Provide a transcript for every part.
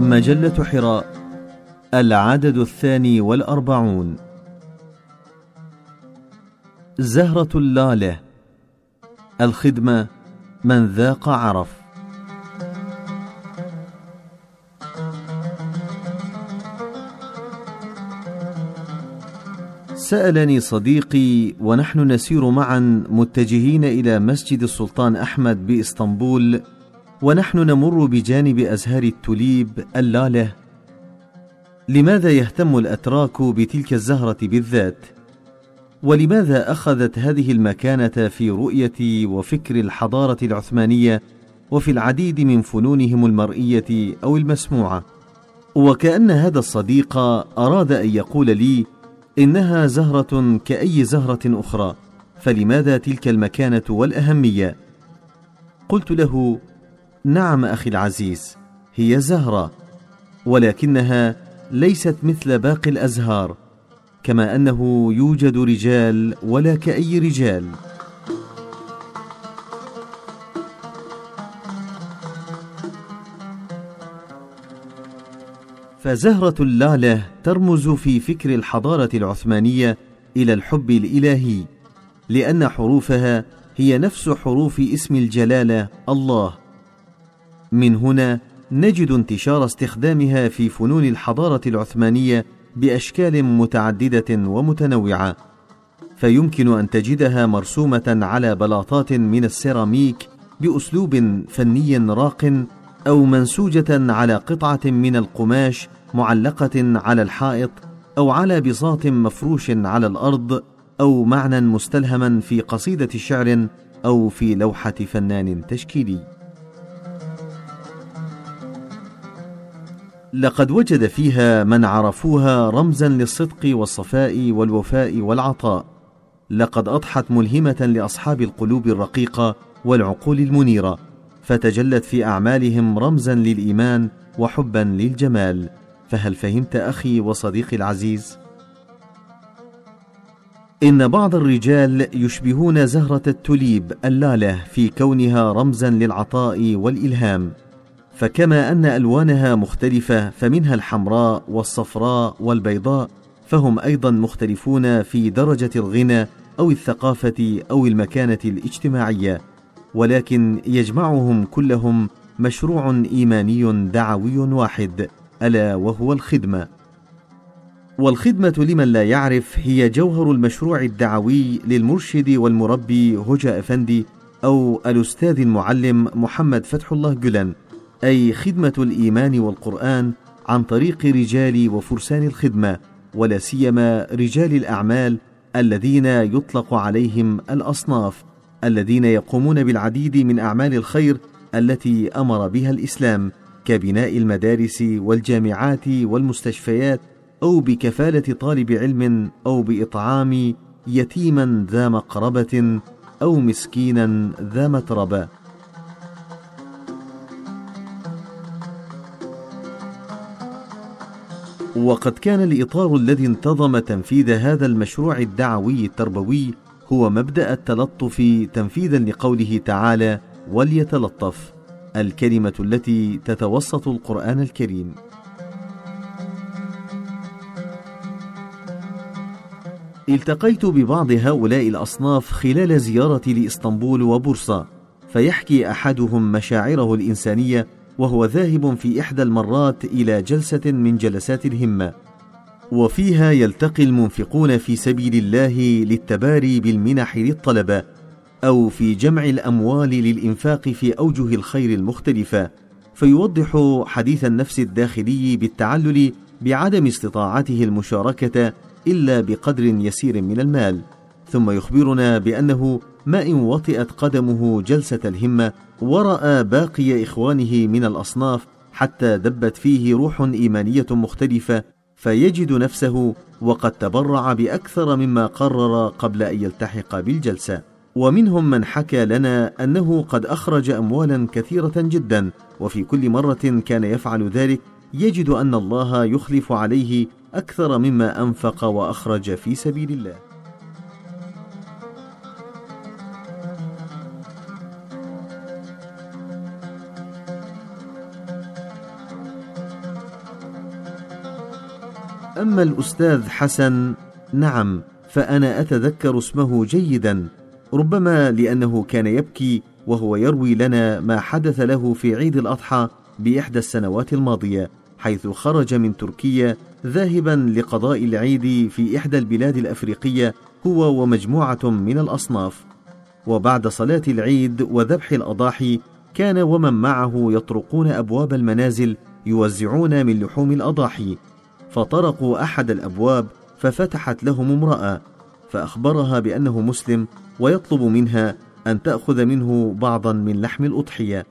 مجلة حراء العدد الثاني والأربعون. زهرة اللالة الخدمة من ذاق عرف. سألني صديقي ونحن نسير معا متجهين إلى مسجد السلطان أحمد بإسطنبول ونحن نمر بجانب أزهار التوليب اللالة. لماذا يهتم الأتراك بتلك الزهرة بالذات؟ ولماذا أخذت هذه المكانة في رؤية وفكر الحضارة العثمانية وفي العديد من فنونهم المرئية أو المسموعة؟ وكأن هذا الصديق أراد أن يقول لي إنها زهرة كأي زهرة أخرى فلماذا تلك المكانة والأهمية؟ قلت له نعم أخي العزيز هي زهرة ولكنها ليست مثل باقي الأزهار كما أنه يوجد رجال ولا كأي رجال. فزهرة اللالة ترمز في فكر الحضارة العثمانية إلى الحب الإلهي لأن حروفها هي نفس حروف اسم الجلالة الله. من هنا نجد انتشار استخدامها في فنون الحضارة العثمانية بأشكال متعددة ومتنوعة. فيمكن أن تجدها مرسومة على بلاطات من السيراميك بأسلوب فني راق أو منسوجة على قطعة من القماش معلقة على الحائط أو على بساط مفروش على الأرض أو معنى مستلهما في قصيدة شعر أو في لوحة فنان تشكيلي. لقد وجد فيها من عرفوها رمزا للصدق والصفاء والوفاء والعطاء. لقد أضحت ملهمة لأصحاب القلوب الرقيقة والعقول المنيرة فتجلت في أعمالهم رمزا للإيمان وحبا للجمال. فهل فهمت أخي وصديقي العزيز؟ إن بعض الرجال يشبهون زهرة التوليب اللاله في كونها رمزا للعطاء والإلهام. فكما أن ألوانها مختلفة فمنها الحمراء والصفراء والبيضاء فهم أيضا مختلفون في درجة الغنى أو الثقافة أو المكانة الاجتماعية. ولكن يجمعهم كلهم مشروع إيماني دعوي واحد ألا وهو الخدمة. والخدمة لمن لا يعرف هي جوهر المشروع الدعوي للمرشد والمربي هجا أفندي أو الأستاذ المعلم محمد فتح الله جلن. أي خدمة الإيمان والقرآن عن طريق رجال وفرسان الخدمة ولا سيما رجال الأعمال الذين يطلق عليهم الأصناف الذين يقومون بالعديد من أعمال الخير التي أمر بها الإسلام كبناء المدارس والجامعات والمستشفيات أو بكفالة طالب علم أو بإطعام يتيما ذا مقربة أو مسكينا ذا متربة. وقد كان الإطار الذي انتظم تنفيذ هذا المشروع الدعوي التربوي هو مبدأ التلطف تنفيذا لقوله تعالى وليتلطف الكلمة التي تتوسط القرآن الكريم. التقيت ببعض هؤلاء الأصناف خلال زيارتي لإسطنبول وبورصة فيحكي أحدهم مشاعره الإنسانية وهو ذاهب في إحدى المرات إلى جلسة من جلسات الهمة وفيها يلتقي المنفقون في سبيل الله للتباري بالمنح للطلبة أو في جمع الأموال للإنفاق في أوجه الخير المختلفة فيوضح حديث النفس الداخلي بالتعلل بعدم استطاعته المشاركة إلا بقدر يسير من المال. ثم يخبرنا بأنه ما إن وطئت قدمه جلسة الهمة ورأى باقي إخوانه من الأصناف حتى دبت فيه روح إيمانية مختلفة فيجد نفسه وقد تبرع بأكثر مما قرر قبل أن يلتحق بالجلسة. ومنهم من حكى لنا أنه قد أخرج اموالا كثيرة جدا وفي كل مرة كان يفعل ذلك يجد أن الله يخلف عليه أكثر مما أنفق وأخرج في سبيل الله. أما الأستاذ حسن نعم فأنا أتذكر اسمه جيدا ربما لأنه كان يبكي وهو يروي لنا ما حدث له في عيد الأضحى بإحدى السنوات الماضية حيث خرج من تركيا ذاهبا لقضاء العيد في إحدى البلاد الأفريقية هو ومجموعة من الأصناف. وبعد صلاة العيد وذبح الأضاحي كان ومن معه يطرقون أبواب المنازل يوزعون من لحوم الأضاحي. فطرقوا أحد الأبواب ففتحت لهم امرأة فأخبرها بأنه مسلم ويطلب منها أن تأخذ منه بعضا من لحم الأضحية.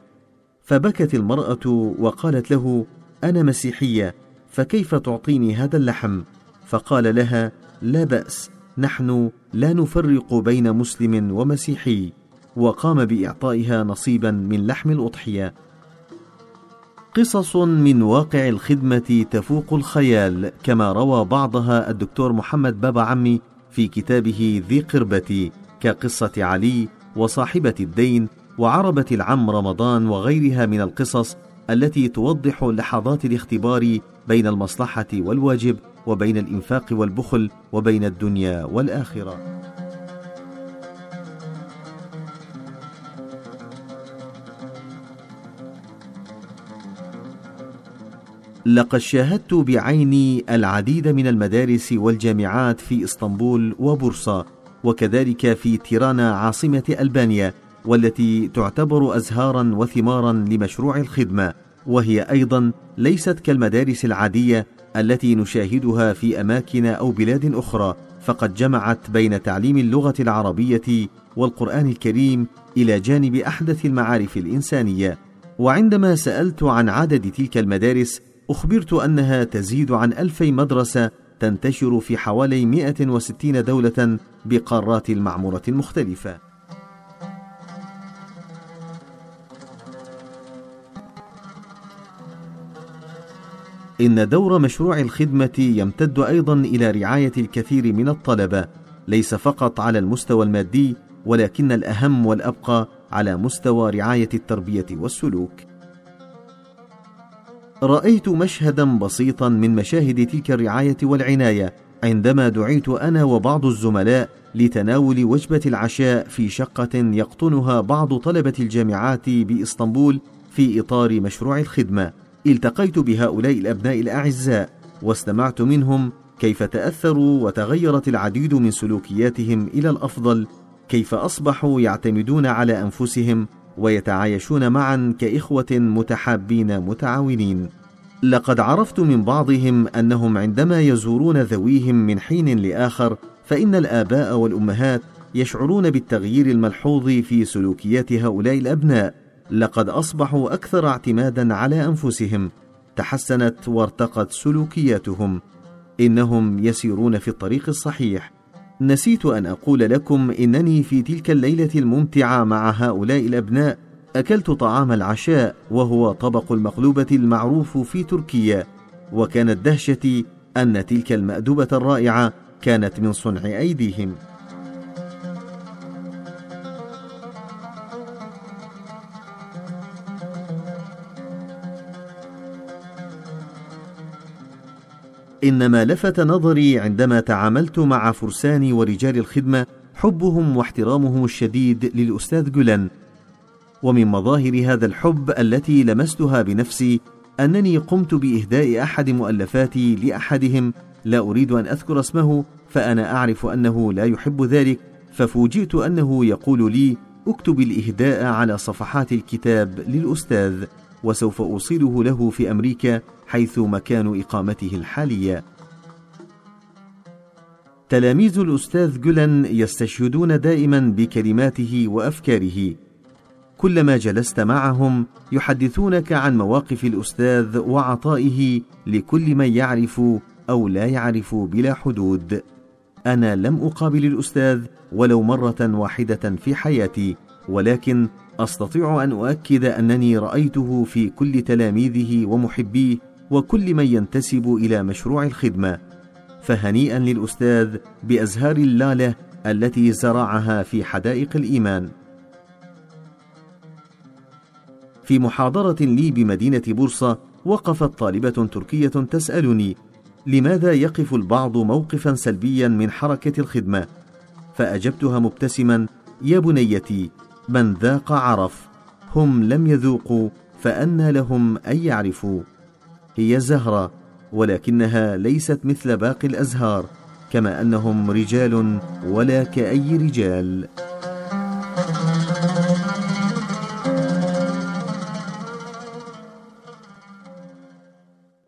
فبكت المرأة وقالت له أنا مسيحية فكيف تعطيني هذا اللحم؟ فقال لها لا بأس نحن لا نفرق بين مسلم ومسيحي. وقام بإعطائها نصيبا من لحم الأضحية. قصص من واقع الخدمة تفوق الخيال كما روى بعضها الدكتور محمد بابا عمي في كتابه ذي قربتي كقصة علي وصاحبة الدين وعربة العم رمضان وغيرها من القصص التي توضح لحظات الاختبار بين المصلحة والواجب وبين الإنفاق والبخل وبين الدنيا والآخرة. لقد شاهدت بعيني العديد من المدارس والجامعات في إسطنبول وبورصة وكذلك في تيرانا عاصمة ألبانيا والتي تعتبر أزهارا وثمارا لمشروع الخدمة وهي أيضا ليست كالمدارس العادية التي نشاهدها في أماكن أو بلاد أخرى فقد جمعت بين تعليم اللغة العربية والقرآن الكريم إلى جانب أحدث المعارف الإنسانية. وعندما سألت عن عدد تلك المدارس أخبرت أنها تزيد عن ألفي مدرسة تنتشر في حوالي 160 دولة بقارات المعمورة المختلفة. إن دور مشروع الخدمة يمتد أيضا إلى رعاية الكثير من الطلبة، ليس فقط على المستوى المادي، ولكن الأهم والأبقى على مستوى رعاية التربية والسلوك. رأيت مشهدا بسيطا من مشاهد تلك الرعاية والعناية عندما دعيت أنا وبعض الزملاء لتناول وجبة العشاء في شقة يقطنها بعض طلبة الجامعات بإسطنبول في إطار مشروع الخدمة. التقيت بهؤلاء الأبناء الأعزاء واستمعت منهم كيف تأثروا وتغيرت العديد من سلوكياتهم إلى الأفضل كيف أصبحوا يعتمدون على أنفسهم ويتعايشون معا كإخوة متحابين متعاونين. لقد عرفت من بعضهم أنهم عندما يزورون ذويهم من حين لآخر فإن الآباء والأمهات يشعرون بالتغيير الملحوظ في سلوكيات هؤلاء الأبناء. لقد أصبحوا أكثر اعتمادا على أنفسهم. تحسنت وارتقت سلوكياتهم. إنهم يسيرون في الطريق الصحيح. نسيت أن أقول لكم إنني في تلك الليلة الممتعة مع هؤلاء الأبناء أكلت طعام العشاء وهو طبق المقلوبة المعروف في تركيا وكانت دهشتي أن تلك المأدوبة الرائعة كانت من صنع أيديهم. إنما لفت نظري عندما تعاملت مع فرسان ورجال الخدمة حبهم واحترامهم الشديد للأستاذ جولان. ومن مظاهر هذا الحب التي لمستها بنفسي أنني قمت بإهداء أحد مؤلفاتي لأحدهم. لا أريد أن أذكر اسمه فأنا أعرف أنه لا يحب ذلك ففوجئت أنه يقول لي اكتب الإهداء على صفحات الكتاب للأستاذ. وسوف أوصله له في أمريكا حيث مكان إقامته الحالية. تلاميذ الأستاذ جولان يستشهدون دائما بكلماته وأفكاره. كلما جلست معهم يحدثونك عن مواقف الأستاذ وعطائه لكل من يعرف أو لا يعرف بلا حدود. أنا لم أقابل الأستاذ ولو مرة واحدة في حياتي ولكن أستطيع أن أؤكد أنني رأيته في كل تلاميذه ومحبيه وكل من ينتسب إلى مشروع الخدمة فهنيئا للأستاذ بأزهار اللالة التي زرعها في حدائق الإيمان. في محاضرة لي بمدينة بورصة وقفت طالبة تركية تسألني لماذا يقف البعض موقفا سلبيا من حركة الخدمة؟ فأجبتها مبتسما يا بنيتي من ذاق عرف هم لم يذوقوا فأنى لهم أن يعرفوا. هي زهرة ولكنها ليست مثل باقي الأزهار كما أنهم رجال ولا كأي رجال.